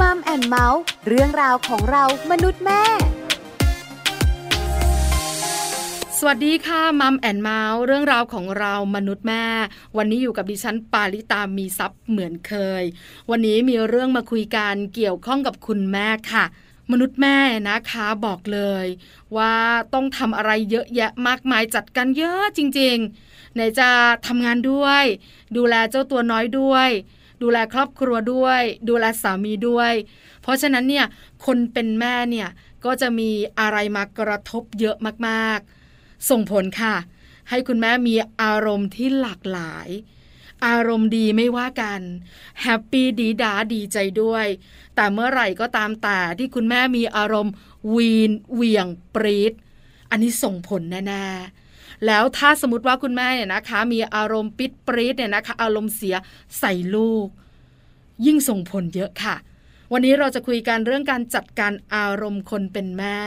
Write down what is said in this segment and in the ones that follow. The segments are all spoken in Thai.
มัมแอนเมาส์เรื่องราวของเรามนุษย์แม่ สวัสดีค่ะมัมแอนเมาส์เรื่องราวของเรามนุษย์แม่ วันนี้อยู่กับดิฉันปาริตามีทรัพย์เหมือนเคย วันนี้มีเรื่องมาคุยกันเกี่ยวข้องกับคุณแม่ค่ะมนุษย์แม่นะคะบอกเลย ว่าต้องทำอะไรเยอะแยะมากมายจัดการเยอะจริงๆ ไหนจะทำงานด้วย ดูแลเจ้าตัวน้อยด้วย ดูแลครอบครัวด้วย ดูแลสามีด้วย เพราะฉะนั้นเนี่ยคนเป็นแม่เนี่ยก็จะมีอะไรมากระทบเยอะมากๆ ส่งผลค่ะ ให้คุณแม่มีอารมณ์ที่หลากหลาย อารมณ์ดีไม่ว่ากันแฮปปี้ดีดาดีใจด้วย แต่เมื่อไหร่ก็ตามแต่ที่คุณแม่มีอารมณ์วีนเวียงปรีดอันนี้ส่งผลแน่ๆ แล้วถ้าสมมติว่าคุณแม่เนี่ยนะคะ มีอารมณ์ปิดปรีดเนี่ยนะคะ อารมณ์เสียใส่ลูก ยิ่งส่งผลเยอะค่ะ วันนี้เราจะคุยกันเรื่องการจัดการอารมณ์คนเป็นแม่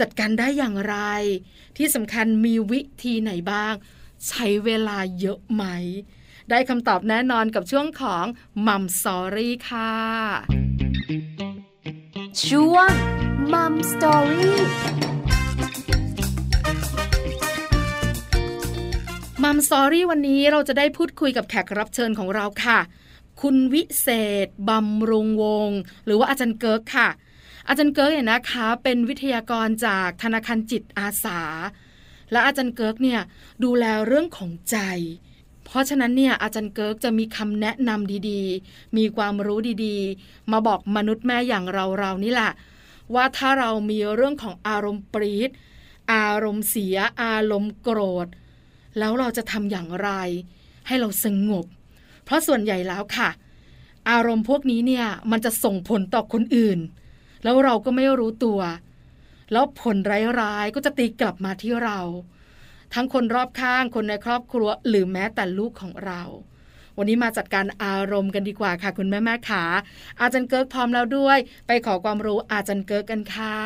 จัดการได้อย่างไร ที่สำคัญมีวิธีไหนบ้าง ใช้เวลาเยอะไหม ได้คำตอบแน่นอนกับช่วงของมัมสอรี่ค่ะช่วง Mom Story Mom Story วันนี้เราจะได้พูดคุยกับแขกรับเชิญของเราค่ะ คุณวิเศษบำรุงวงศ์ หรือว่าอาจารย์เกิร์กค่ะ อาจารย์เกิร์กเนี่ยนะคะ เป็นวิทยากรจากธนาคารจิตอาสา และอาจารย์เกิร์กเนี่ยดูแลเรื่องของใจ เพราะฉะนั้นเนี่ยอาจารย์เกิร์กจะมีคำแนะนำดีๆ มีความรู้ดีๆ มาบอกมนุษย์แม่อย่างเราๆนี่แหละ ว่าถ้าเรามีเรื่องของอารมณ์ปรีดอารมณ์เสียอารมณ์โกรธ แล้วเราจะทำอย่างไร ให้เราสงบ เพราะส่วนใหญ่แล้วค่ะ อารมณ์พวกนี้เนี่ยมันจะส่งผลต่อคนอื่น แล้วเราก็ไม่รู้ตัว แล้วผลร้ายๆก็จะตีกลับมาที่เรา ทั้งคนรอบข้างคนในครอบครัวหรือแม้แต่ลูกของเราวันนี้มาจัดการอารมณ์กันดีกว่าค่ะ คุณแม่แม่ขาอาจารย์เกิร์กพร้อมแล้วด้วย ไปขอความรู้อาจารย์เกิร์กกันค่ะ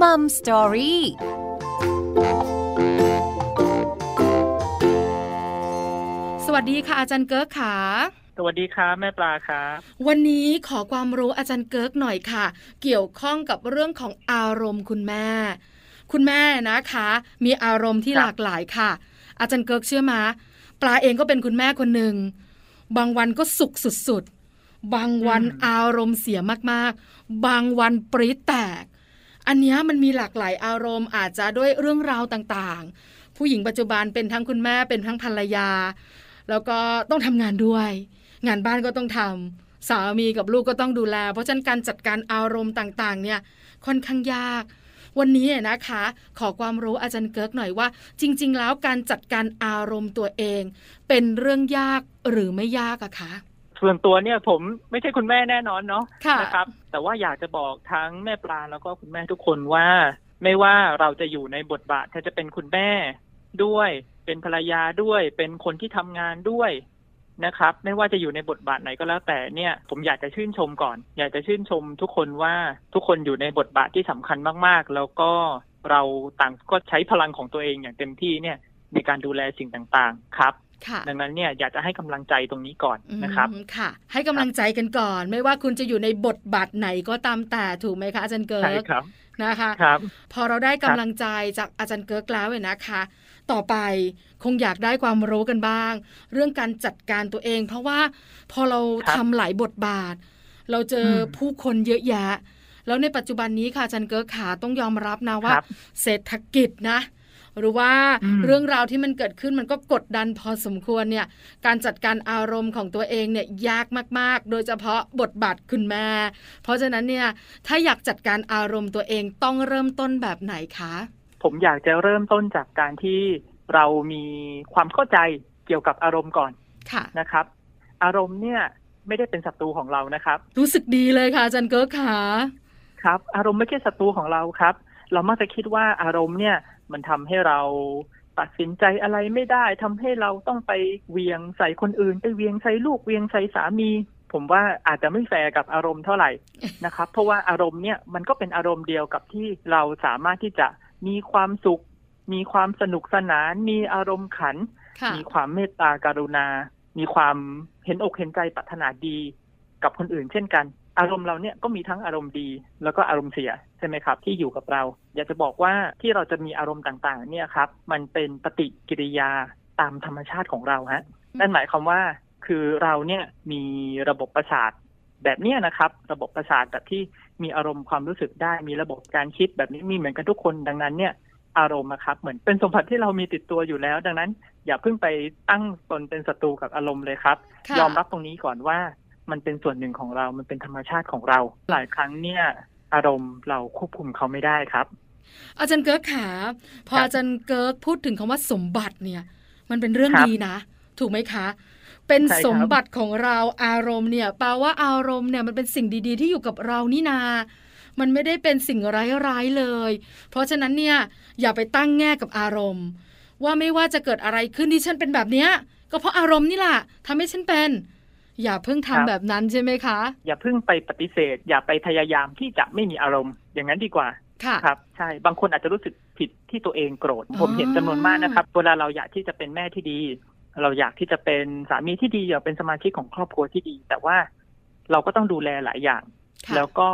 Mom Story สวัสดีค่ะอาจารย์เกิร์กขาสวัสดีครับแม่ปลาครับวันนี้ขอความรู้อาจารย์เกิร์กหน่อยค่ะ เกี่ยวข้องกับเรื่องของอารมณ์คุณแม่ คุณแม่นะคะ มีอารมณ์ที่ครับหลากหลายค่ะ อาจารย์เกิร์กเชื่อมาปลาเองก็เป็นคุณแม่คนหนึ่งบางวันก็สุขสุดๆ บางวันอารมณ์เสียมากๆ บางวันปรี๊ดแตก อันเนี้ยมันมีหลากหลายอารมณ์อาจจะด้วยเรื่องราวต่างๆ ผู้หญิงปัจจุบันเป็นทั้งคุณแม่เป็นทั้งภรรยา แล้วก็ต้องทำงานด้วย งานบ้านก็ต้องทำสามีกับลูกก็ต้องดูแล เพราะฉะนั้นการจัดการอารมณ์ต่างๆ เนี่ยค่อนข้างยาก วันนี้เนี่ยนะคะ ขอความรู้อาจารย์เกิร์กหน่อยว่า จริง ๆ แล้วการจัดการอารมณ์ตัวเอง เป็นเรื่องยากหรือไม่ยากอะคะส่วนตัวเนี่ยผมไม่ใช่คุณแม่แน่นอนเนาะค่ะนะครับ แต่ว่าอยากจะบอกทั้งแม่ปลาแล้วก็คุณแม่ทุกคนว่า ไม่ว่าเราจะอยู่ในบทบาทถ้าจะเป็นคุณแม่ด้วย เป็นภรรยาด้วย เป็นคนที่ทำงานด้วยนะครับ ไม่ว่าจะอยู่ในบทบาทไหนก็แล้วแต่เนี่ย ผมอยากจะชื่นชมก่อน อยากจะชื่นชมทุกคนว่าทุกคนอยู่ในบทบาทที่สำคัญมากๆ แล้วก็เราต่างก็ใช้พลังของตัวเองอย่างเต็มที่เนี่ยในการดูแลสิ่งต่างๆครับค่ะดังนั้นเนี่ยอยากจะให้กำลังใจตรงนี้ก่อนนะครับอืมค่ะ ให้กำลังใจกันก่อน ไม่ว่าคุณจะอยู่ในบทบาทไหนก็ตามแต่ถูกไหมคะอาจารย์เกิใช่ร์กครับนะคะครับ พอเราได้กำลังใจจากอาจารย์เกิร์กแล้วเนี่ยนะคะ ต่อไปคงอยากได้ความรู้กันบ้าง เรื่องการจัดการตัวเอง เพราะว่าพอเราครับทำหลายบทบาท เราเจออมผู้คนเยอะแยะ แล้วในปัจจุบันนี้ค่ะอาจารย์เกิร์กขาต้องยอมรับนะว่าครับเศรษฐกิจนะหรือว่าอืมเรื่องราวที่มันเกิดขึ้นมันก็กดดันพอสมควรเนี่ย การจัดการอารมณ์ของตัวเองเนี่ยยากมาก ๆ โดยเฉพาะบทบาทคุณแม่ เพราะฉะนั้นเนี่ยถ้าอยากจัดการอารมณ์ตัวเองต้องเริ่มต้นแบบไหนคะ ผมอยากจะเริ่มต้นจากการที่เรามีความเข้าใจเกี่ยวกับอารมณ์ก่อนค่ะนะครับ อารมณ์เนี่ยไม่ได้เป็นศัตรูของเรานะครับ รู้สึกดีเลยค่ะอาจารย์เกิร์กขาครับ อารมณ์ไม่ใช่ศัตรูของเราครับ เรามักจะคิดว่าอารมณ์เนี่ย มันทำให้เราตัดสินใจอะไรไม่ได้ทำให้เราต้องไปเหวี่ยงใส่คนอื่น ไปเหวี่ยงใส่ลูกเหวี่ยงใส่สามี ผมว่าอาจจะไม่แฟร์กับอารมณ์เท่าไหร่นะครับ เพราะว่าอารมณ์เนี่ยมันก็เป็นอารมณ์เดียวกับที่เราสามารถที่จะ มีความสุข มีความสนุกสนาน มีอารมณ์ขันค่ะมีความเมตตากรุณา มีความเห็นอกเห็นใจปรารถนาดีกับคนอื่นเช่นกัน อารมณ์เราเนี่ยก็มีทั้งอารมณ์ดี แล้วก็อารมณ์เสียใช่ไหมครับ ที่อยู่กับเรา อยากจะบอกว่าที่เราจะมีอารมณ์ต่างๆ เนี่ยครับ มันเป็นปฏิกิริยาตามธรรมชาติของเราฮะนั่นหมายความว่าคือเราเนี่ยมีระบบประสาท แบบเนี้ยนะครับ ระบบประสาทแบบที่มีอารมณ์ความรู้สึกได้มีระบบการคิดแบบนี้มีเหมือนกันทุกคนดังนั้นเนี่ยอารมณ์นะครับ เหมือนเป็นสมบัติที่เรามีติดตัวอยู่แล้ว ดังนั้น อย่าเพิ่งไปตั้งตนเป็นศัตรูกับอารมณ์เลยครับค่ะยอมรับตรงนี้ก่อนว่ามันเป็นส่วนหนึ่งของเรา มันเป็นธรรมชาติของเรา หลายครั้งเนี่ย อารมณ์เราควบคุมเขาไม่ได้ครับ อาจารย์เกิร์กขาพอครับอาจารย์เกิร์กพูดถึงคำว่าสมบัติเนี่ย มันเป็นเรื่องครับดีนะ ถูกไหมคะ เป็นใช่ครับสมบัติของเราอารมณ์เนี่ยแปลว่าอารมณ์เนี่ยมันเป็นสิ่งดีๆ ที่อยู่กับเรานี่นามันไม่ได้เป็นสิ่งร้ายๆเลย เพราะฉะนั้นเนี่ยอย่าไปตั้งแง่กับอารมณ์ ว่าไม่ว่าจะเกิดอะไรขึ้นที่ฉันเป็นแบบเนี้ย ก็เพราะอารมณ์นี่แหละทำให้ฉันเป็น อย่าเพิ่งทำแบบนั้นใช่ไหมคะ อย่าเพิ่งไปปฏิเสธ อย่าไปพยายามที่จะไม่มีอารมณ์อย่างนั้นดีกว่าค่ะครับใช่บางคนอาจจะรู้สึกผิดที่ตัวเองโกรธอ๋อผมเห็นจำนวนมากนะครับ เวลาเราอยากที่จะเป็นแม่ที่ดี เราอยากที่จะเป็นสามีที่ดีอยากเป็นสมาชิกของครอบครัวที่ดี แต่ว่าเราก็ต้องดูแลหลายอย่างค่ะแล้วก็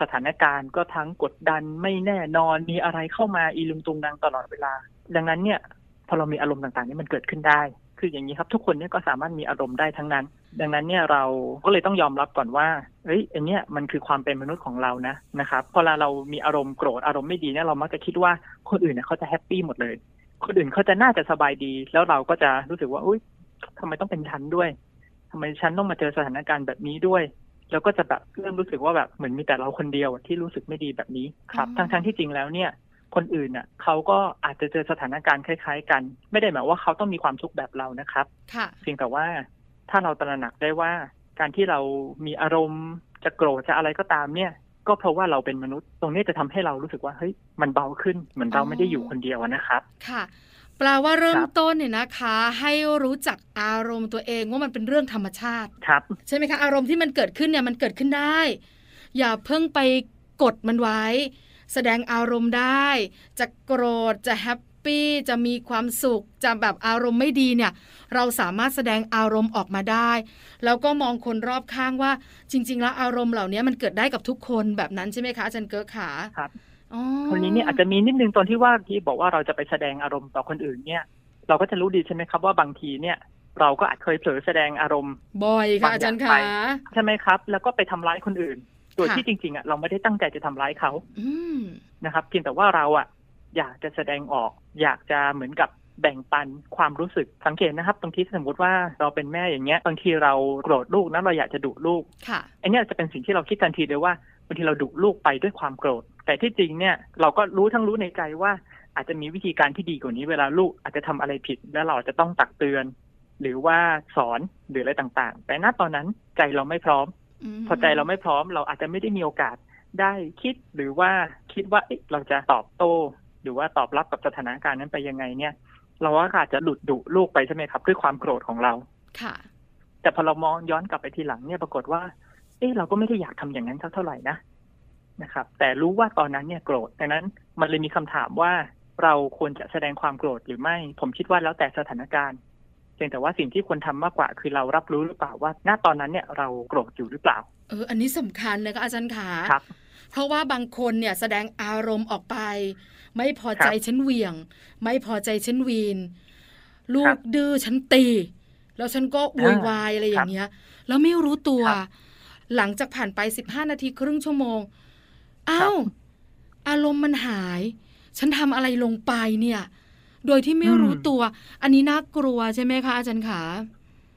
สถานการณ์ก็ทั้งกดดันไม่แน่นอนมีอะไรเข้ามาอีลุงตุงนางตลอดเวลา ดังนั้นเนี่ย พอเรามีอารมณ์ต่างๆนี่มันเกิดขึ้นได้ คืออย่างนี้ครับ ทุกคนเนี่ยก็สามารถมีอารมณ์ได้ทั้งนั้น ดังนั้นเนี่ยเราก็เลยต้องยอมรับก่อนว่าเอ้ยอันเนี้ยมันคือความเป็นมนุษย์ของเรานะนะครับพอเวลาเรามีอารมณ์โกรธอารมณ์ไม่ดีเนี่ยเรามักจะคิดว่าคนอื่นเนี่ยเขาจะแฮปปี้หมดเลย คนอื่นเขาจะน่าจะสบายดี แล้วเราก็จะรู้สึกว่า อุ้ยทำไมต้องเป็นฉันด้วยทำไมฉันต้องมาเจอสถานการณ์แบบนี้ด้วย แล้วก็จะแบบเริ่มรู้สึกว่าแบบเหมือนมีแต่เราคนเดียวที่รู้สึกไม่ดีแบบนี้ครับอ๋อทั้งทั้งๆที่จริงแล้วเนี่ย คนอื่นน่ะเขาก็อาจจะเจอสถานการณ์คล้าย ๆ กัน ไม่ได้หมายว่าเขาต้องมีความทุกข์แบบเรานะครับค่ะเพียงแต่ว่าถ้าเราตระหนักได้ว่า การที่เรามีอารมณ์จะโกรธจะอะไรก็ตามเนี่ย ก็เพราะว่าเราเป็นมนุษย์ ตรงนี้จะทำให้เรารู้สึกว่าเฮ้ยมันเบาขึ้น เหมือนเราไม่ได้อยู่คนเดียวอะนะครับ ค่ะ แปลว่าเริ่มครับต้นเนี่ยนะคะ ให้รู้จักอารมณ์ตัวเองว่ามันเป็นเรื่องธรรมชาติครับใช่ไหมคะอารมณ์ที่มันเกิดขึ้นเนี่ยมันเกิดขึ้นได้ อย่าเพิ่งไปกดมันไว้ แสดงอารมณ์ได้ จะโกรธจะแฮป ปี้จะมีความสุขจะแบบอารมณ์ไม่ดีเนี่ย เราสามารถแสดงอารมณ์ออกมาได้ แล้วก็มองคนรอบข้างว่า จริง ๆ แล้วอารมณ์เหล่านี้มันเกิดได้กับทุกคนแบบนั้นใช่ไหมคะอาจารย์เกิร์กขาครับอ๋อคนนี้เนี่ยอาจจะมีนิดนึงตอนที่ว่าที่บอกว่าเราจะไปแสดงอารมณ์ต่อคนอื่นเนี่ย เราก็จะรู้ดีใช่ไหมครับว่าบางทีเนี่ยเราก็อาจเคยเผลอแสดงอารมณ์บ่อยค่ะบางอย่างอาจารย์ไปขาใช่ไหมครับ แล้วก็ไปทำร้ายคนอื่น โดยค่ะที่จริงๆอะเราไม่ได้ตั้งใจจะทำร้ายเขาอืมนะครับเพียงแต่ว่าเราอะ อยากจะแสดงออก อยากจะเหมือนกับแบ่งปันความรู้สึกสังเกตนะครับบางทีสมมติว่าเราเป็นแม่อย่างเงี้ยบางทีเราโกรธลูกนะเราอยากจะดุลูกค่ะอันเนี้ยจะเป็นสิ่งที่เราคิดทันทีเลยว่าบางทีเราดุลูกไปด้วยความโกรธ แต่ที่จริงเนี่ยเราก็รู้ทั้งรู้ในใจว่า อาจจะมีวิธีการที่ดีกว่านี้เวลาลูกอาจจะทำอะไรผิด แล้วเราอาจจะต้องตักเตือน หรือว่าสอนหรืออะไรต่างๆ แต่ณตอนนั้นใจเราไม่พร้อมมพอใจเราไม่พร้อม เราอาจจะไม่ได้มีโอกาสได้คิดหรือว่าคิดว่าเอ๊ะเราจะตอบโต้ หรือว่าตอบรับกับสถานการณ์นั้นไปยังไงเนี่ย เราก็อาจจะหลุดดุลูกไปใช่ไหมครับ ด้วยความโกรธของเรา ค่ะ แต่พอเรามองย้อนกลับไปทีหลังเนี่ยปรากฏว่า เอ๊ะเราก็ไม่ได้อยากทำอย่างนั้นสักเท่าไหร่นะนะครับ แต่รู้ว่าตอนนั้นเนี่ยโกรธดังนั้นมันเลยมีคำถามว่าเราควรจะแสดงความโกรธหรือไม่ ผมคิดว่าแล้วแต่สถานการณ์เพียงแต่ว่าสิ่งที่ควรทำมากกว่า คือเรารับรู้หรือเปล่าว่า ณตอนนั้นเนี่ยเราโกรธอยู่หรือเปล่า เออ อันนี้สำคัญนะคะอาจารย์ขาครับ เพราะว่าบางคนเนี่ยแสดงอารมณ์ออกไป ไม่พอใจครับฉันเหวี่ยง ไม่พอใจฉันวีน ลูครักบดื้อฉันตี แล้วฉันก็โวยวายอะไรอย่างเงี้ย แล้วไม่รู้ตัวครับหลังจากผ่านไปสิบห้านาทีครึ่งชั่วโมงอ้าวอารมณ์มันหาย ฉันทำอะไรลงไปเนี่ย โดยที่ไม่รู้อืมตัว อันนี้น่ากลัวใช่ไหมคะอาจารย์ขา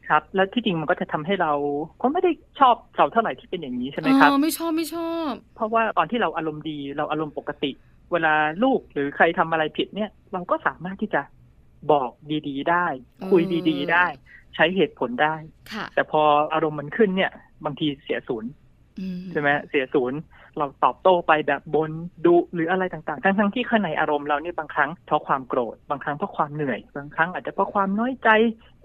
ครับ แล้วที่จริงมันก็จะทำให้เราก็ไม่ได้ชอบเราเท่าไหร่ที่เป็นอย่างนี้ใช่ไหมครับเออไม่ชอบไม่ชอบ เพราะว่าตอนที่เราอารมณ์ดีเราอารมณ์ปกติ เวลาลูกหรือใครทำอะไรผิดเนี่ย เราก็สามารถที่จะบอกดี ๆ ได้ คุยดี ๆ ได้ ใช้เหตุผลได้ค่ะแต่พออารมณ์มันขึ้นเนี่ย บางทีเสียศูนย์อืม ใช่ไหมเสียศูนย์เราตอบโต้ไปแบบบนดุหรืออะไรต่างๆ ทั้งๆที่ข้างในอารมณ์เราเนี่ยบางครั้งเพราะความโกรธบางครั้งเพราะความเหนื่อย บางครั้งอาจจะเพราะความน้อยใจ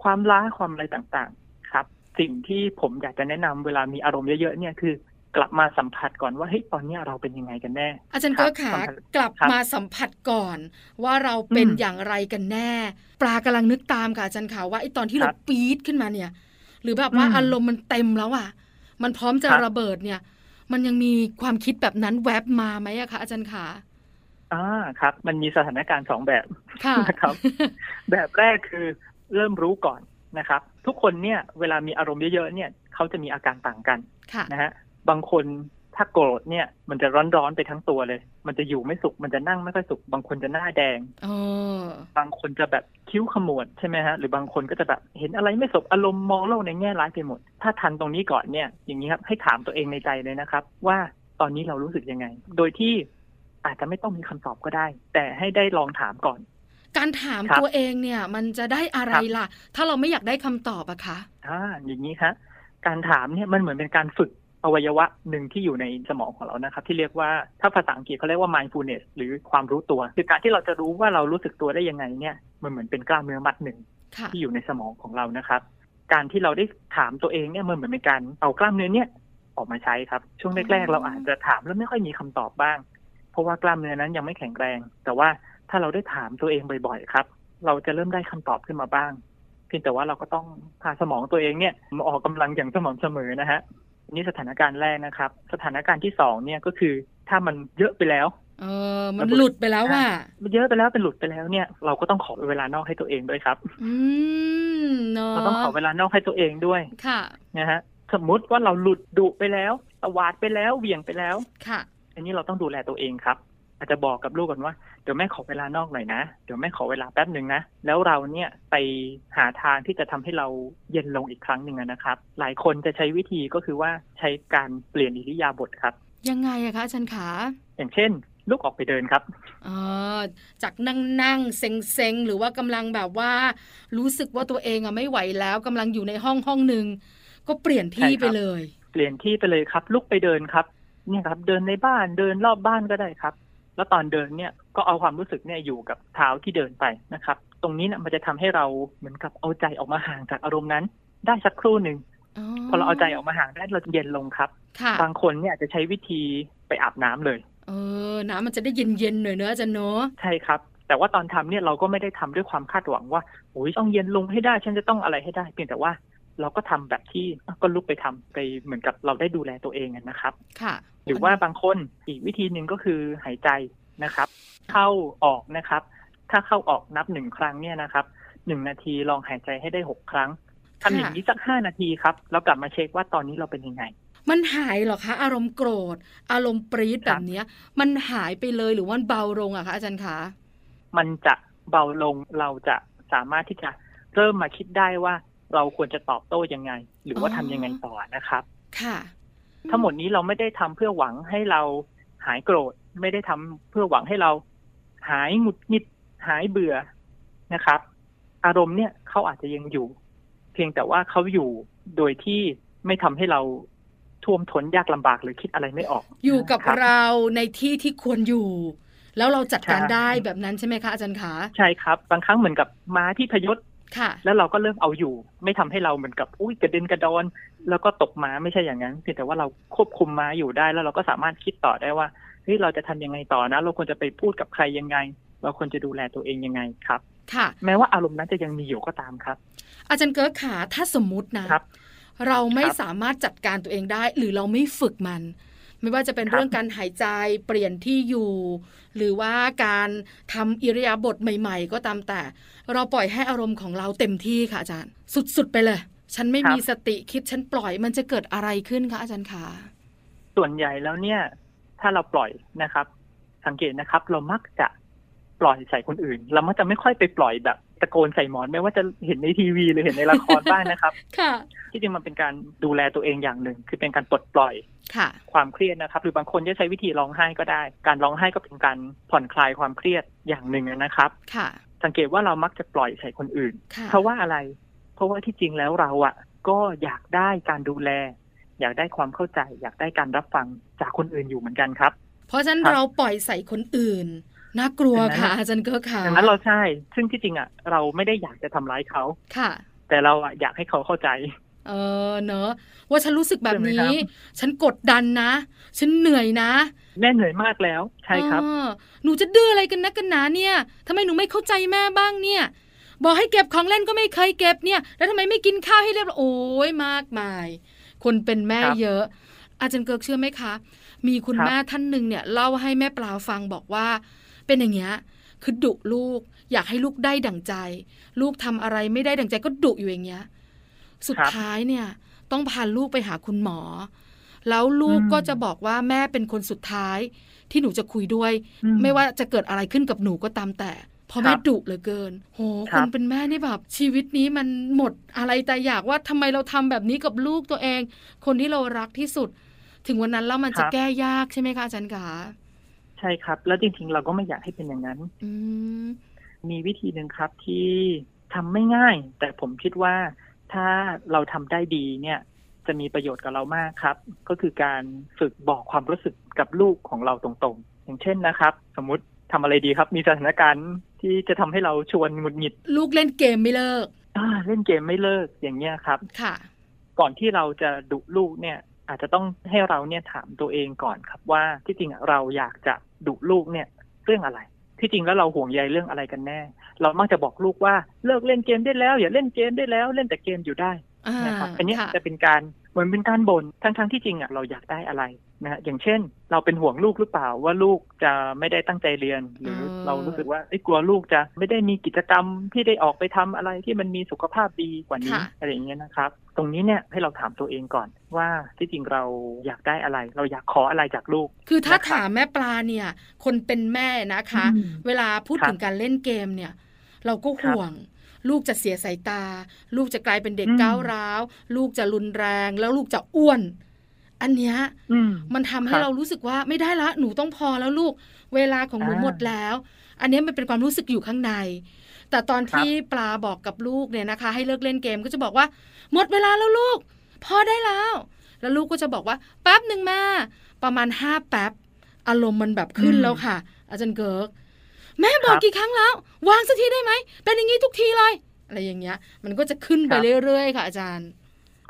ความล้าความอะไรต่างๆ ครับ สิ่งที่ผมอยากจะแนะนำเวลามีอารมณ์เยอะๆเนี่ยคือกลับมาสัมผัสก่อนว่าเฮ้ยตอนเนี้ยเราเป็นยังไงกันแน่ อาจารย์ครัก็บขาสัมผัสกลับครับมาสัมผัสก่อน ว่าเราเป็นอืมอย่างไรกันแน่ ปลากำลังนึกตามค่ะอาจารย์ขาว่าไอ้ตอนที่คเรารับปี๊ดขึ้นมาเนี่ย หรือแบบว่าอืมอารมณ์มันเต็มแล้วอะ มันพร้อมจะครับระเบิดเนี่ย มันยังมีความคิดแบบนั้นแวบมาไหมอะคะอาจารย์ขาอ่าครับ มันมีสถานการณ์สองแบบค่ะนะครับ แบบแรกคือเริ่มรู้ก่อนนะครับ ทุกคนเนี่ย เวลามีอารมณ์เยอะๆเนี่ยเขาจะมีอาการต่างกันค่ะนะฮะบางคน ถ้าโกรธเนี่ยมันจะร้อนๆไปทั้งตัวเลย มันจะอยู่ไม่สุข มันจะนั่งไม่ค่อยสุข บางคนจะหน้าแดงเออบางคนจะแบบคิ้วขมวดใช่ไหมฮะ หรือบางคนก็จะแบบเห็นอะไรไม่สบอารมณ์มองโลกในแง่ร้ายไปหมด ถ้าทันตรงนี้ก่อนเนี่ย อย่างนี้ครับ ให้ถามตัวเองในใจเลยนะครับ ว่าตอนนี้เรารู้สึกยังไง โดยที่อาจจะไม่ต้องมีคำตอบก็ได้ แต่ให้ได้ลองถามก่อน การถามครับตัวเองเนี่ย มันจะได้อะไรครับล่ะ ถ้าเราไม่อยากได้คำตอบอะคะอ่าอย่างนี้ครับการถามเนี่ยมันเหมือนเป็นการฝึก อวัยวะหนึ่งที่อยู่ในสมองของเรานะครับ ที่เรียกว่าถ้าภาษาอังกฤษเขาเรียกว่า mindfulness หรือความรู้ตัว คือการที่เราจะรู้ว่าเรารู้สึกตัวได้ยังไงเนี่ยมันเหมือนเป็นกล้ามเนื้อมัดหนึ่งค่ะที่อยู่ในสมองของเรานะครับ การที่เราได้ถามตัวเองเนี่ยมันเหมือนเป็นการเอากล้ามเนื้อเนี่ยออกมาใช้ครับ ช่วงแรกๆ เราอาจจะถามแล้วไม่ค่อยมีคำตอบบ้าง เพราะว่ากล้ามเนื้อนั้นยังไม่แข็งแรง แต่ว่าถ้าเราได้ถามตัวเองบ่อยๆครับ เราจะเริ่มได้คำตอบขึ้นมาบ้าง เพียงแต่ว่าเราก็ต้องพาสมองตัวเองเนี่ยมาออกกำลังอย่างสม่ำเสมอนะฮะ นี่สถานการณ์แรกนะครับ สถานการณ์ที่สองเนี่ยก็คือถ้ามันเยอะไปแล้ว เออ มันหลุดไปแล้วว่ามันเยอะไปแล้วเป็นหลุดไปแล้วเนี่ย เราก็ต้องขอเวลานอกให้ตัวเองด้วยครับ อืมเนาะเราต้องขอเวลานอกให้ตัวเองด้วยค่ะนะฮะสมมุติว่าเราหลุดดุไปแล้วตวาดไปแล้วเหวี่ยงไปแล้วค่ะ อันนี้เราต้องดูแลตัวเองครับ อาจจะบอกกับลูกก่อนว่าเดี๋ยวแม่ขอเวลานอกหน่อยนะ เดี๋ยวแม่ขอเวลาแป๊บหนึ่งนะ แล้วเราเนี่ยไปหาทางที่จะทำให้เราเย็นลงอีกครั้งหนึ่งอะนะครับ หลายคนจะใช้วิธีก็คือว่าใช้การเปลี่ยนอิริยาบถครับ ยังไงอะคะอาจารย์ขาอย่างเช่นลุกออกไปเดินครับเออจากนั่งนั่งเซ็งเซ็งหรือว่ากำลังแบบว่า รู้สึกว่าตัวเองอะไม่ไหวแล้วกำลังอยู่ในห้องห้องหนึ่งก็เปลี่ยนที่ใช่ครับไปเลย เปลี่ยนที่ไปเลยครับ ลุกไปเดินครับเนี่ยครับ เดินในบ้านเดินรอบบ้านก็ได้ครับ แล้วตอนเดินเนี่ยก็เอาความรู้สึกเนี่ยอยู่กับเท้าที่เดินไปนะครับ ตรงนี้เนี่ยมันจะทำให้เราเหมือนกับเอาใจออกมาห่างจากอารมณ์นั้น ได้สักครู่หนึ่งพอเราเอาใจออกมาห่างได้เราจะเย็นลงครับค่ะบางคนเนี่ยอาจจะใช้วิธีไปอาบน้ำเลย เออ น้ำมันจะได้เย็นเย็นๆหน่อยเนอะอาจารย์เนอะใช่ครับ แต่ว่าตอนทำเนี่ยเราก็ไม่ได้ทำด้วยความคาดหวังว่าโอ้ยต้องเย็นลงให้ได้ ฉันจะต้องอะไรให้ได้ เพียงแต่ว่าเราก็ทำแบบที่อะก็ลุกไปทำไปเหมือนกับเราได้ดูแลตัวเองอะนะครับ ค่ะ หรือว่าบางคนอีกวิธีหนึ่งก็คือหายใจนะครับ เข้าออกนะครับ ถ้าเข้าออกนับหนึ่งครั้งเนี่ยนะครับหนึ่งนาทีลองหายใจให้ได้หกครั้งทำอย่างนี้สักห้านาทีครับแล้วกลับมาเช็คว่าตอนนี้เราเป็นยังไง มันหายเหรอคะ อารมณ์โกรธ อารมณ์ปรี๊ดคแบรับบเนี้ย มันหายไปเลยหรือว่ามันเบาลงอะคะอาจารย์คะมันจะเบาลงเราจะสามารถที่จะเริ่มมาคิดได้ว่าเราควรจะตอบโต้ยังไง หรือว่าทำยังไงต่อนะครับ ค่ะ ทั้งหมดนี้เราไม่ได้ทำเพื่อหวังให้เราหายโกรธ ไม่ได้ทำเพื่อหวังให้เราหายหงุดหงิดหายเบื่อนะครับ อารมณ์เนี่ยเขาอาจจะยังอยู่ เพียงแต่ว่าเขาอยู่โดยที่ไม่ทำให้เราท่วมท้นยากลำบากหรือคิดอะไรไม่ออก อยู่กับครัเราในที่ที่ควรอยู่ แล้วเราจัดการใช่ได้แบบนั้นใช่ไหมคะอาจารย์คะใช่ครับ บางครั้งเหมือนกับม้าที่พยศค่ะ แล้วเราก็เริ่มเอาอยู่ ไม่ทำให้เราเหมือนกับอุ้ยกระเด็นกระดอน แล้วก็ตกม้าไม่ใช่อย่างนั้นเพียงแต่ว่าเราควบคุมม้าอยู่ได้แล้วเราก็สามารถคิดต่อได้ว่าเฮ้ยเราจะทำยังไงต่อนะ เราควรจะไปพูดกับใครยังไง เราควรจะดูแลตัวเองยังไงครับ ค่ะ แม้ว่าอารมณ์นั้นจะยังมีอยู่ก็ตามครับ อาจารย์เกิร์กขาถ้าสมมุตินะครับเราไม่ครับสามารถจัดการตัวเองได้ หรือเราไม่ฝึกมัน ไม่ว่าจะเป็นครับเรื่องการหายใจเปลี่ยนที่อยู่ หรือว่าการทำอิริยาบถใหม่ ๆ ก็ตามแต่ เราปล่อยให้อารมณ์ของเราเต็มที่ค่ะอาจารย์ สุดๆไปเลย ฉันไม่มีสติคิดฉันปล่อยมันจะเกิดอะไรขึ้นคะอาจารย์ขาส่วนใหญ่แล้วเนี่ย ถ้าเราปล่อยนะครับ สังเกตนะครับ เรามักจะปล่อยใส่คนอื่น เรามักจะไม่ค่อยไปปล่อยแบบ ตะโกนใส่หมอนไม่ว่าจะเห็นในทีวีหรือเห็นในละครบ้างนะครับ ค่ะ ที่จริงมันเป็นการดูแลตัวเองอย่างหนึ่ง คือเป็นการปลดปล่อยค่ะ ความเครียดนะครับ หรือบางคนจะใช้วิธีร้องไห้ก็ได้ การร้องไห้ก็เป็นการผ่อนคลายความเครียดอย่างหนึ่งนะครับ ค่ะ สังเกตว่าเรามักจะปล่อยใส่คนอื่นค่ะเพราะว่าอะไร เพราะว่าที่จริงแล้วเราอะก็อยากได้การดูแล อยากได้ความเข้าใจ อยากได้การรับฟังจากคนอื่นอยู่เหมือนกันครับ เพราะฉะนั้นครับเราปล่อยใส่คนอื่น น่ากลัวดังนั้นค่ะ อาจารย์เกิร์กขาดังนั้นเราใช่ ซึ่งที่จริงอะเราไม่ได้อยากจะทำร้ายเขาค่ะ แต่เราอะอยากให้เขาเข้าใจ เออเนอะว่าฉันรู้สึกแบบใช่ไหมนี้ครับฉันกดดันนะ ฉันเหนื่อยนะ แม่เหนื่อยมากแล้ว ใช่ครับเออหนูจะดื้ออะไรกันนะกันหนาเนี่ยทำไมหนูไม่เข้าใจแม่บ้างเนี่ย บอกให้เก็บของเล่นก็ไม่เคยเก็บเนี่ย แล้วทำไมไม่กินข้าวให้เรียบร้อยโอ้ยมากมาย คนเป็นแม่ครับเยอะ อาจารย์เกิร์กเชื่อไหมคะ มีคุณครับแม่ท่านหนึ่งเนี่ยเล่าให้แม่ปลาฟังบอกว่า เป็นอย่างเงี้ยคือดุลูก อยากให้ลูกได้ดั่งใจ ลูกทำอะไรไม่ได้ดั่งใจก็ดุอยู่อย่างเงี้ย สุดครับท้ายเนี่ย ต้องพาลูกไปหาคุณหมอ แล้วลูกอืมก็จะบอกว่าแม่เป็นคนสุดท้าย ที่หนูจะคุยด้วยอืมไม่ว่าจะเกิดอะไรขึ้นกับหนูก็ตามแต่เพราะครัแม่บดุเหลือเกิน โหคครันบเป็นแม่นี่แบบชีวิตนี้มันหมดอะไรแต่อยากว่าทำไมเราทำแบบนี้กับลูกตัวเอง คนที่เรารักที่สุด ถึงวันนั้นแล้วมันจะแก้ยากใช่ไหมคะอาจารย์ขาใช่ครับ แล้วจริงๆ เราก็ไม่อยากให้เป็นอย่างนั้นอืมมีวิธีหนึ่งครับที่ทำไม่ง่าย แต่ผมคิดว่าถ้าเราทำได้ดีเนี่ย จะมีประโยชน์กับเรามากครับ ก็คือการฝึกบอกความรู้สึกกับลูกของเราตรงๆ อย่างเช่นนะครับ สมมุติทำอะไรดีครับ มีสถานการณ์ที่จะทำให้เราชวนหงุดหงิด ลูกเล่นเกมไม่เลิกอ่าเล่นเกมไม่เลิกอย่างเงี้ยครับ ค่ะ ก่อนที่เราจะดุลูกเนี่ย อาจจะต้องให้เราเนี่ยถามตัวเองก่อนครับว่าที่จริงอะเราอยากจะดุลูกเนี่ยเรื่องอะไร ที่จริงแล้วเราห่วงใยเรื่องอะไรกันแน่ เรามักจะบอกลูกว่าเลิกเล่นเกมได้แล้ว อย่าเล่นเกมได้แล้ว เล่นแต่เกมอยู่ได้อ่านะครับอันเนี้ยค่ะจะเป็นการ เหมือนเป็นการบน่นทั้งๆที่จริงอะเราอยากได้อะไรนะฮะอย่างเช่น เราเป็นห่วงลูกหรือเปล่าว่าลูกจะไม่ได้ตั้งใจเรียน หรือเรารู้สึกว่าเอ้ยกลัวลูกจะไม่ได้มีกิจกรรมที่ได้ออกไปทำอะไรที่มันมีสุขภาพดีกว่านี้อะไรอย่างเงี้ยนะครับ ตรงนี้เนี่ยให้เราถามตัวเองก่อนว่าที่จริงเราอยากได้อะไร เราอยากขออะไรจากลูก คือถ้านะครับถามแม่ปลาเนี่ย คนเป็นแม่นะคะอืมเวลาพูดครับถึงการเล่นเกมเนี่ย เราก็ครับห่วง ลูกจะเสียสายตา ลูกจะกลายเป็นเด็กอืมก้าวร้าว ลูกจะรุนแรง แล้วลูกจะอ้วน อันเนี้ยอืมมันทำให้ครับเรารู้สึกว่าไม่ได้ละหนูต้องพอแล้วลูกเวลาของหนูอ่าหมดแล้ว อันเนี้ยมันเป็นความรู้สึกอยู่ข้างใน แต่ตอนครับที่ปลาบอกกับลูกเนี่ยนะคะ ให้เลิกเล่นเกมก็จะบอกว่า หมดเวลาแล้วลูก พอได้แล้ว แล้วลูกก็จะบอกว่าแป๊บหนึ่งแม่ประมาณห้าแป๊บอารมณ์มันแบบขึ้นอืมแล้วค่ะ อาจารย์เกิร์ก แม่บอกครับกี่ครั้งแล้ว วางสักทีได้ไหม เป็นอย่างนี้ทุกทีเลย อะไรอย่างเงี้ย มันก็จะขึ้นไปครับเรื่อยๆค่ะอาจารย์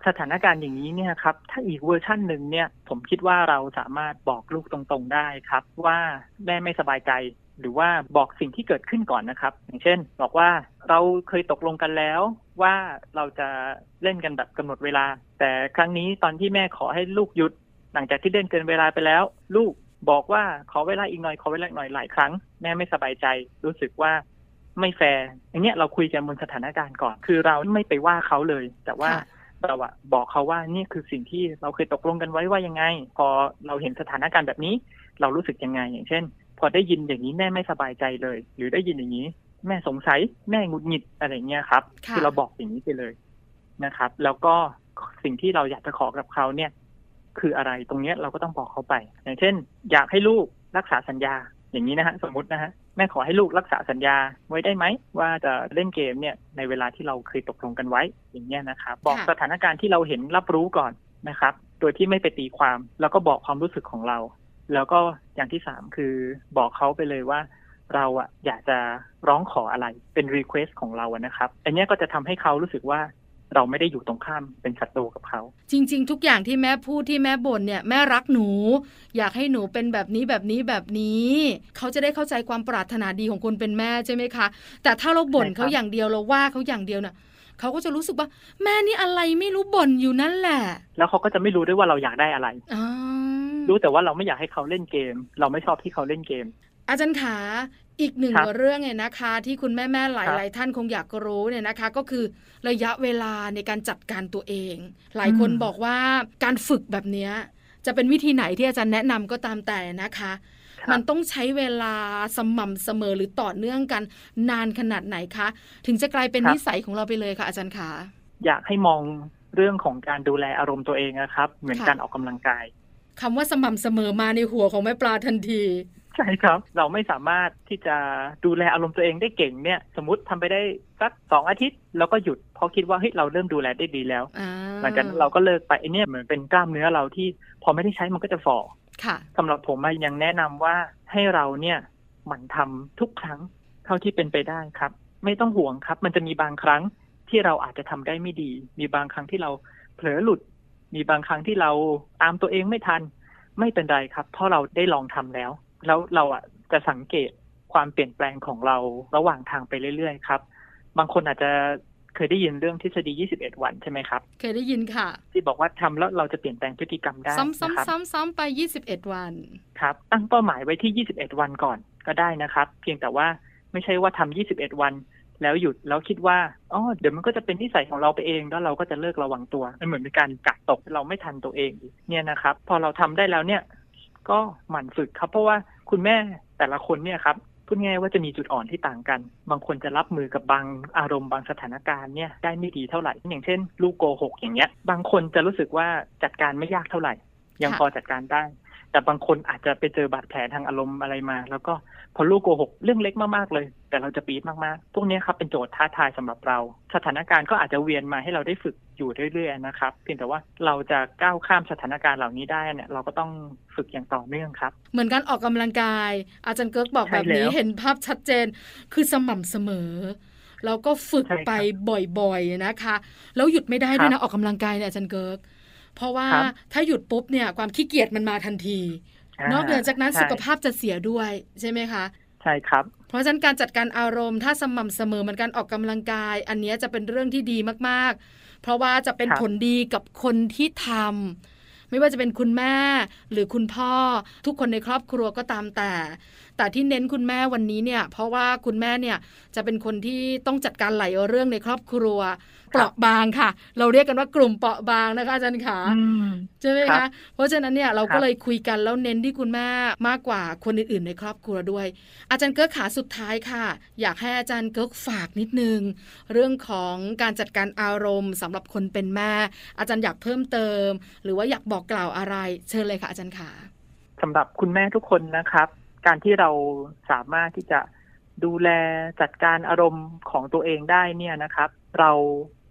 สถานการณ์อย่างนี้เนี่ยครับ ถ้าอีกเวอร์ชั่นหนึ่งเนี่ย ผมคิดว่าเราสามารถบอกลูกตรงๆได้ครับ ว่าแม่ไม่สบายใจหรือว่าบอกสิ่งที่เกิดขึ้นก่อนนะครับ อย่างเช่น บอกว่าเราเคยตกลงกันแล้วว่าเราจะเล่นกันแบบกำหนดเวลา แต่ครั้งนี้ตอนที่แม่ขอให้ลูกหยุด หลังจากที่เล่นเกินเวลาไปแล้ว ลูก บอกว่าขอเวลาอีกหน่อยขอเวลาอีกหน่อยหลายครั้งแม่ไม่สบายใจ รู้สึกว่าไม่แฟร์อย่างเงี้ยเราคุยกันบนสถานการณ์ก่อน คือเราไม่ไปว่าเขาเลย แต่ว่าค่ะเราอะบอกเขาว่านี่คือสิ่งที่เราเคยตกลงกันไว้ว่ายังไง พอเราเห็นสถานการณ์แบบนี้ เรารู้สึกยังไง อย่างเช่น พอได้ยินอย่างนี้แม่ไม่สบายใจเลย หรือได้ยินอย่างนี้ แม่สงสัยแม่หงุดหงิดอะไรเงี้ยครับค่ะคือเราบอกอย่างนี้ไปเลยนะครับ แล้วก็สิ่งที่เราอยากจะขอกับเขาเนี่ย คืออะไรตรงเนี้ยเราก็ต้องบอกเขาไป อย่างเช่น อยากให้ลูกรักษาสัญญาอย่างนี้นะฮะสมมตินะฮะแม่ขอให้ลูกรักษาสัญญาไว้ได้ไหม ว่าจะเล่นเกมเนี่ยในเวลาที่เราเคยตกลงกันไว้อย่างเงี้ยนะครับบอกค่ะสถานการณ์ที่เราเห็นรับรู้ก่อนนะครับ โดยที่ไม่ไปตีความ แล้วก็บอกความรู้สึกของเรา แล้วก็อย่างที่สามคือบอกเขาไปเลยว่า เราอะอยากจะร้องขออะไรเป็นรีเควสของเราอะนะครับ อันเนี้ยก็จะทำให้เขารู้สึกว่า เราไม่ได้อยู่ตรงข้ามเป็นศัตรูกับเขา จริง ๆ ทุกอย่างที่แม่พูดที่แม่บ่นเนี่ยแม่รักหนู อยากให้หนูเป็นแบบนี้แบบนี้แบบนี้ เขาจะได้เข้าใจความปรารถนาดีของคนเป็นแม่ใช่ไหมคะ แต่ถ้าเราบ่นใช่ครับเขาอย่างเดียวเราว่าเขาอย่างเดียวน่ะเขาก็จะรู้สึกว่า แม่นี่อะไรไม่รู้บ่นอยู่นั่นแหละ แล้วเขาก็จะไม่รู้ด้วยว่าเราอยากได้อะไรอ๋อรู้แต่ว่าเราไม่อยากให้เขาเล่นเกม เราไม่ชอบที่เขาเล่นเกมอาจารย์ขา อีกหนึ่งครับเรื่องเนี่ยนะคะ ที่คุณแม่ๆหครับลาย ๆ ท่านคงอยากรู้เนี่ยนะคะ ก็คือระยะเวลาในการจัดการตัวเอง หลายคนอืมบอกว่าการฝึกแบบเนี้ยจะเป็นวิธีไหนที่อาจารย์แนะนำก็ตามแต่นะคะครับมันต้องใช้เวลาสม่ำเสมอหรือต่อเนื่องกันนานขนาดไหนคะ ถึงจะกลายเป็นครับนิสัยของเราไปเลยค่ะ อาจารย์ขาอยากให้มองเรื่องของการดูแลอารมณ์ตัวเองนะครับ เหมือนค่ะการออกกำลังกายคำว่าสม่ำเสมอมาในหัวของแม่ปลาทันที ใช่ครับ เราไม่สามารถที่จะดูแลอารมณ์ตัวเองได้เก่งเนี่ย สมมติทำไปได้สักสองอาทิตย์แล้วก็หยุดเพราะคิดว่าเฮ้ยเราเริ่มดูแลได้ดีแล้วอ่าหลังจากนั้นเราก็เลิกไปไอเนี่ยเหมือนเป็นกล้ามเนื้อเราที่พอไม่ได้ใช้มันก็จะฝ่อค่ะสำหรับผมอะยังแนะนำว่าให้เราเนี่ยหมั่นทำทุกครั้งเท่าที่เป็นไปได้ครับ ไม่ต้องห่วงครับ มันจะมีบางครั้งที่เราอาจจะทำได้ไม่ดี มีบางครั้งที่เราเผลอหลุด มีบางครั้งที่เราตามตัวเองไม่ทัน ไม่เป็นไรครับ เพราะเราได้ลองทำแล้ว แล้วเราอะจะสังเกตความเปลี่ยนแปลงของเราระหว่างทางไปเรื่อยๆครับ บางคนอาจจะเคยได้ยินเรื่องทฤษฎี 21 วันใช่ไหมครับ เคยได้ยินค่ะ ที่บอกว่าทำแล้วเราจะเปลี่ยนแปลงพฤติกรรมได้ ซ้ำนะครับซ้ำซ้ำๆๆไป 21 วัน ครับ ตั้งเป้าหมายไว้ที่ 21 วันก่อนก็ได้นะครับ เพียงแต่ว่าไม่ใช่ว่าทำ21 วัน แล้วหยุดแล้วคิดว่า อ๋อ เดี๋ยวมันก็จะเป็นนิสัยของเราไปเอง แล้วเราก็จะเลิกระวังตัว มันเหมือนเป็นการกัดตกเราไม่ทันตัวเองอีกเนี่ยนะครับ พอเราทำได้แล้วเนี่ย ก็หมั่นฝึกครับ เพราะว่า คุณแม่แต่ละคนเนี่ยครับพูดง่ายว่าจะมีจุดอ่อนที่ต่างกัน บางคนจะรับมือกับบางอารมณ์บางสถานการณ์เนี่ยได้ไม่ดีเท่าไหร่ อย่างเช่น ลูกโกหกอย่างเงี้ย บางคนจะรู้สึกว่าจัดการไม่ยากเท่าไหร่ ยังค่ะพอจัดการได้ แต่บางคนอาจจะไปเจอบาดแผลทางอารมณ์อะไรมา แล้วก็พอลูกโกหกเรื่องเล็กมากๆเลย แต่เราจะปี๊ดมากๆ พวกเนี้ยครับเป็นโจทย์ท้าทายสำหรับเรา สถานการณ์ก็อาจจะเวียนมาให้เราได้ฝึกอยู่เรื่อยๆนะครับ เพียงแต่ว่าเราจะก้าวข้ามสถานการณ์เหล่านี้ได้เนี่ยเราก็ต้องฝึกอย่างต่อเนื่องครับ เหมือนการออกกำลังกาย อาจารย์เกิร์กบอกใช่แบบนี้แล้วเห็นภาพชัดเจน คือสม่ำเสมอแล้วก็ฝึกใช่ครับไปบ่อยๆนะคะ แล้วหยุดไม่ได้ด้วยนะครันะบออกกำลังกายเนี่ยอาจารย์เกิร์ก เพราะว่าครับถ้าหยุดปุ๊บเนี่ยความขี้เกียจมันมาทันที นอกเหนือจากนั้นใช่สุขภาพจะเสียด้วยใช่ไหมคะใช่ครับ เพราะฉะนั้นการจัดการอารมณ์ถ้าสม่ำเสมอเหมือนการออกกำลังกาย อันเนี้ยจะเป็นเรื่องที่ดีมากๆ เพราะว่าจะเป็นครับผลดีกับคนที่ทำไม่ว่าจะเป็นคุณแม่หรือคุณพ่อทุกคนในครอบครัวก็ตามแต่ แต่ที่เน้นคุณแม่วันนี้เนี่ย เพราะว่าคุณแม่เนี่ยจะเป็นคนที่ต้องจัดการหลายเรื่องในครอบครัว เปราะบางค่ะ เราเรียกกันว่ากลุ่มเปราะบางนะคะอาจารย์ขาอืมใช่ไหมครัคะบเพราะฉะนั้นเนี่ยเราครัก็บเลยคุยกันแล้วเน้นที่คุณแม่มากกว่าคนอื่นๆ ในครอบครัวด้วย อาจารย์เกิร์กขาสุดท้ายค่ะ อยากให้อาจารย์เกิร์กฝากนิดนึง เรื่องของการจัดการอารมณ์สำหรับคนเป็นแม่ อาจารย์อยากเพิ่มเติม หรือว่าอยากบอกกล่าวอะไรเชิญเลยค่ะอาจารย์ขาสำหรับคุณแม่ทุกคนนะครับ การที่เราสามารถที่จะดูแลจัดการอารมณ์ของตัวเองได้เนี่ยนะครับ เรา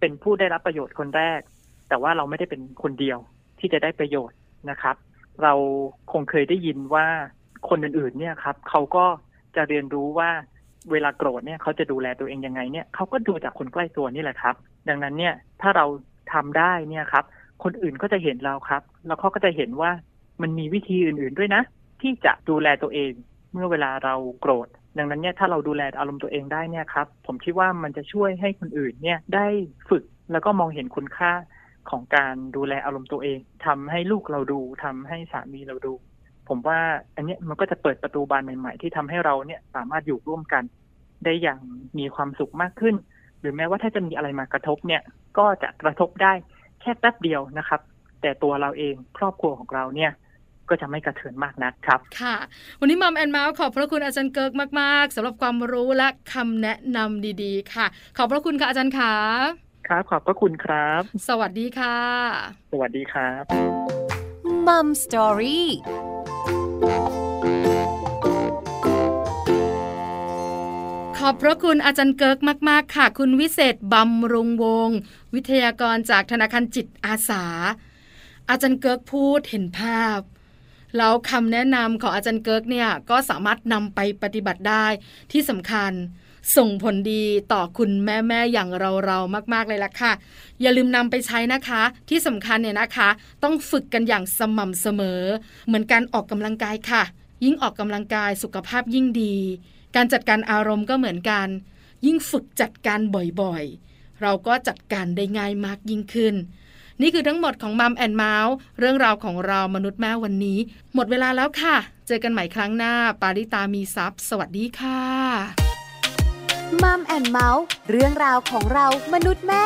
เป็นผู้ได้รับประโยชน์คนแรก แต่ว่าเราไม่ได้เป็นคนเดียวที่จะได้ประโยชน์นะครับ เราคงเคยได้ยินว่าคนอื่นๆเนี่ยครับเขาก็จะเรียนรู้ว่าเวลาโกรธเนี่ยเขาจะดูแลตัวเองยังไงเนี่ยเขาก็ดูจากคนใกล้ตัวนี่แหละครับ ดังนั้นเนี่ยถ้าเราทำได้เนี่ยครับ คนอื่นก็จะเห็นเราครับ แล้วเขาก็จะเห็นว่ามันมีวิธีอื่นๆด้วยนะ ที่จะดูแลตัวเอง เมื่อเวลาเราโกรธ ดังนั้นเนี่ยถ้าเราดูแลอารมณ์ตัวเองได้เนี่ยครับ ผมคิดว่ามันจะช่วยให้คนอื่นเนี่ยได้ฝึกแล้วก็มองเห็นคุณค่าของการดูแลอารมณ์ตัวเองทำให้ลูกเราดูทำให้สามีเราดู ผมว่าอันเนี้ยมันก็จะเปิดประตูบานใหม่ ๆ ที่ทำให้เราเนี่ยสามารถอยู่ร่วมกัน ได้อย่างมีความสุขมากขึ้น หรือแม้ว่าถ้าจะมีอะไรมากระทบเนี่ย ก็จะกระทบได้แค่แป๊บเดียวนะครับ แต่ตัวเราเองครอบครัวของเราเนี่ย ก็จะไม่กระเทือนมากนักครับ ค่ะ วันนี้ Mom and Mouth ขอบพระคุณอาจารย์เกิร์กมากๆสำหรับความรู้และคำแนะนำดีๆ ค่ะ ขอบพระคุณค่ะอาจารย์ขาครับ ขอบพระคุณครับ สวัสดีค่ะ สวัสดีครับ Mom Storyขอบพระคุณอาจารย์เกิร์กมาก ๆ ค่ะ คุณวิเศษบำรุงวงศ์วิทยากรจากธนาคารจิตอาสา อาจารย์เกิร์กพูดเห็นภาพ แล้วคำแนะนำของอาจารย์เกิร์กเนี่ยก็สามารถนำไปปฏิบัติได้ที่สำคัญส่งผลดีต่อคุณแม่ๆอย่างเราๆมากๆเลยล่ะค่ะ อย่าลืมนำไปใช้นะคะ ที่สำคัญเนี่ยนะคะ ต้องฝึกกันอย่างสม่ำเสมอ เหมือนการออกกำลังกายค่ะ ยิ่งออกกำลังกายสุขภาพยิ่งดี การจัดการอารมณ์ก็เหมือนกัน ยิ่งฝึกจัดการบ่อยๆ เราก็จัดการได้ง่ายมากยิ่งขึ้น นี่คือทั้งหมดของมัมแอนเมาส์เรื่องราวของเรามนุษย์แม่วันนี้ หมดเวลาแล้วค่ะ เจอกันใหม่ครั้งหน้า ปาริตามีซัพ์สวัสดีค่ะมัมแอนเมาส์เรื่องราวของเรามนุษย์แม่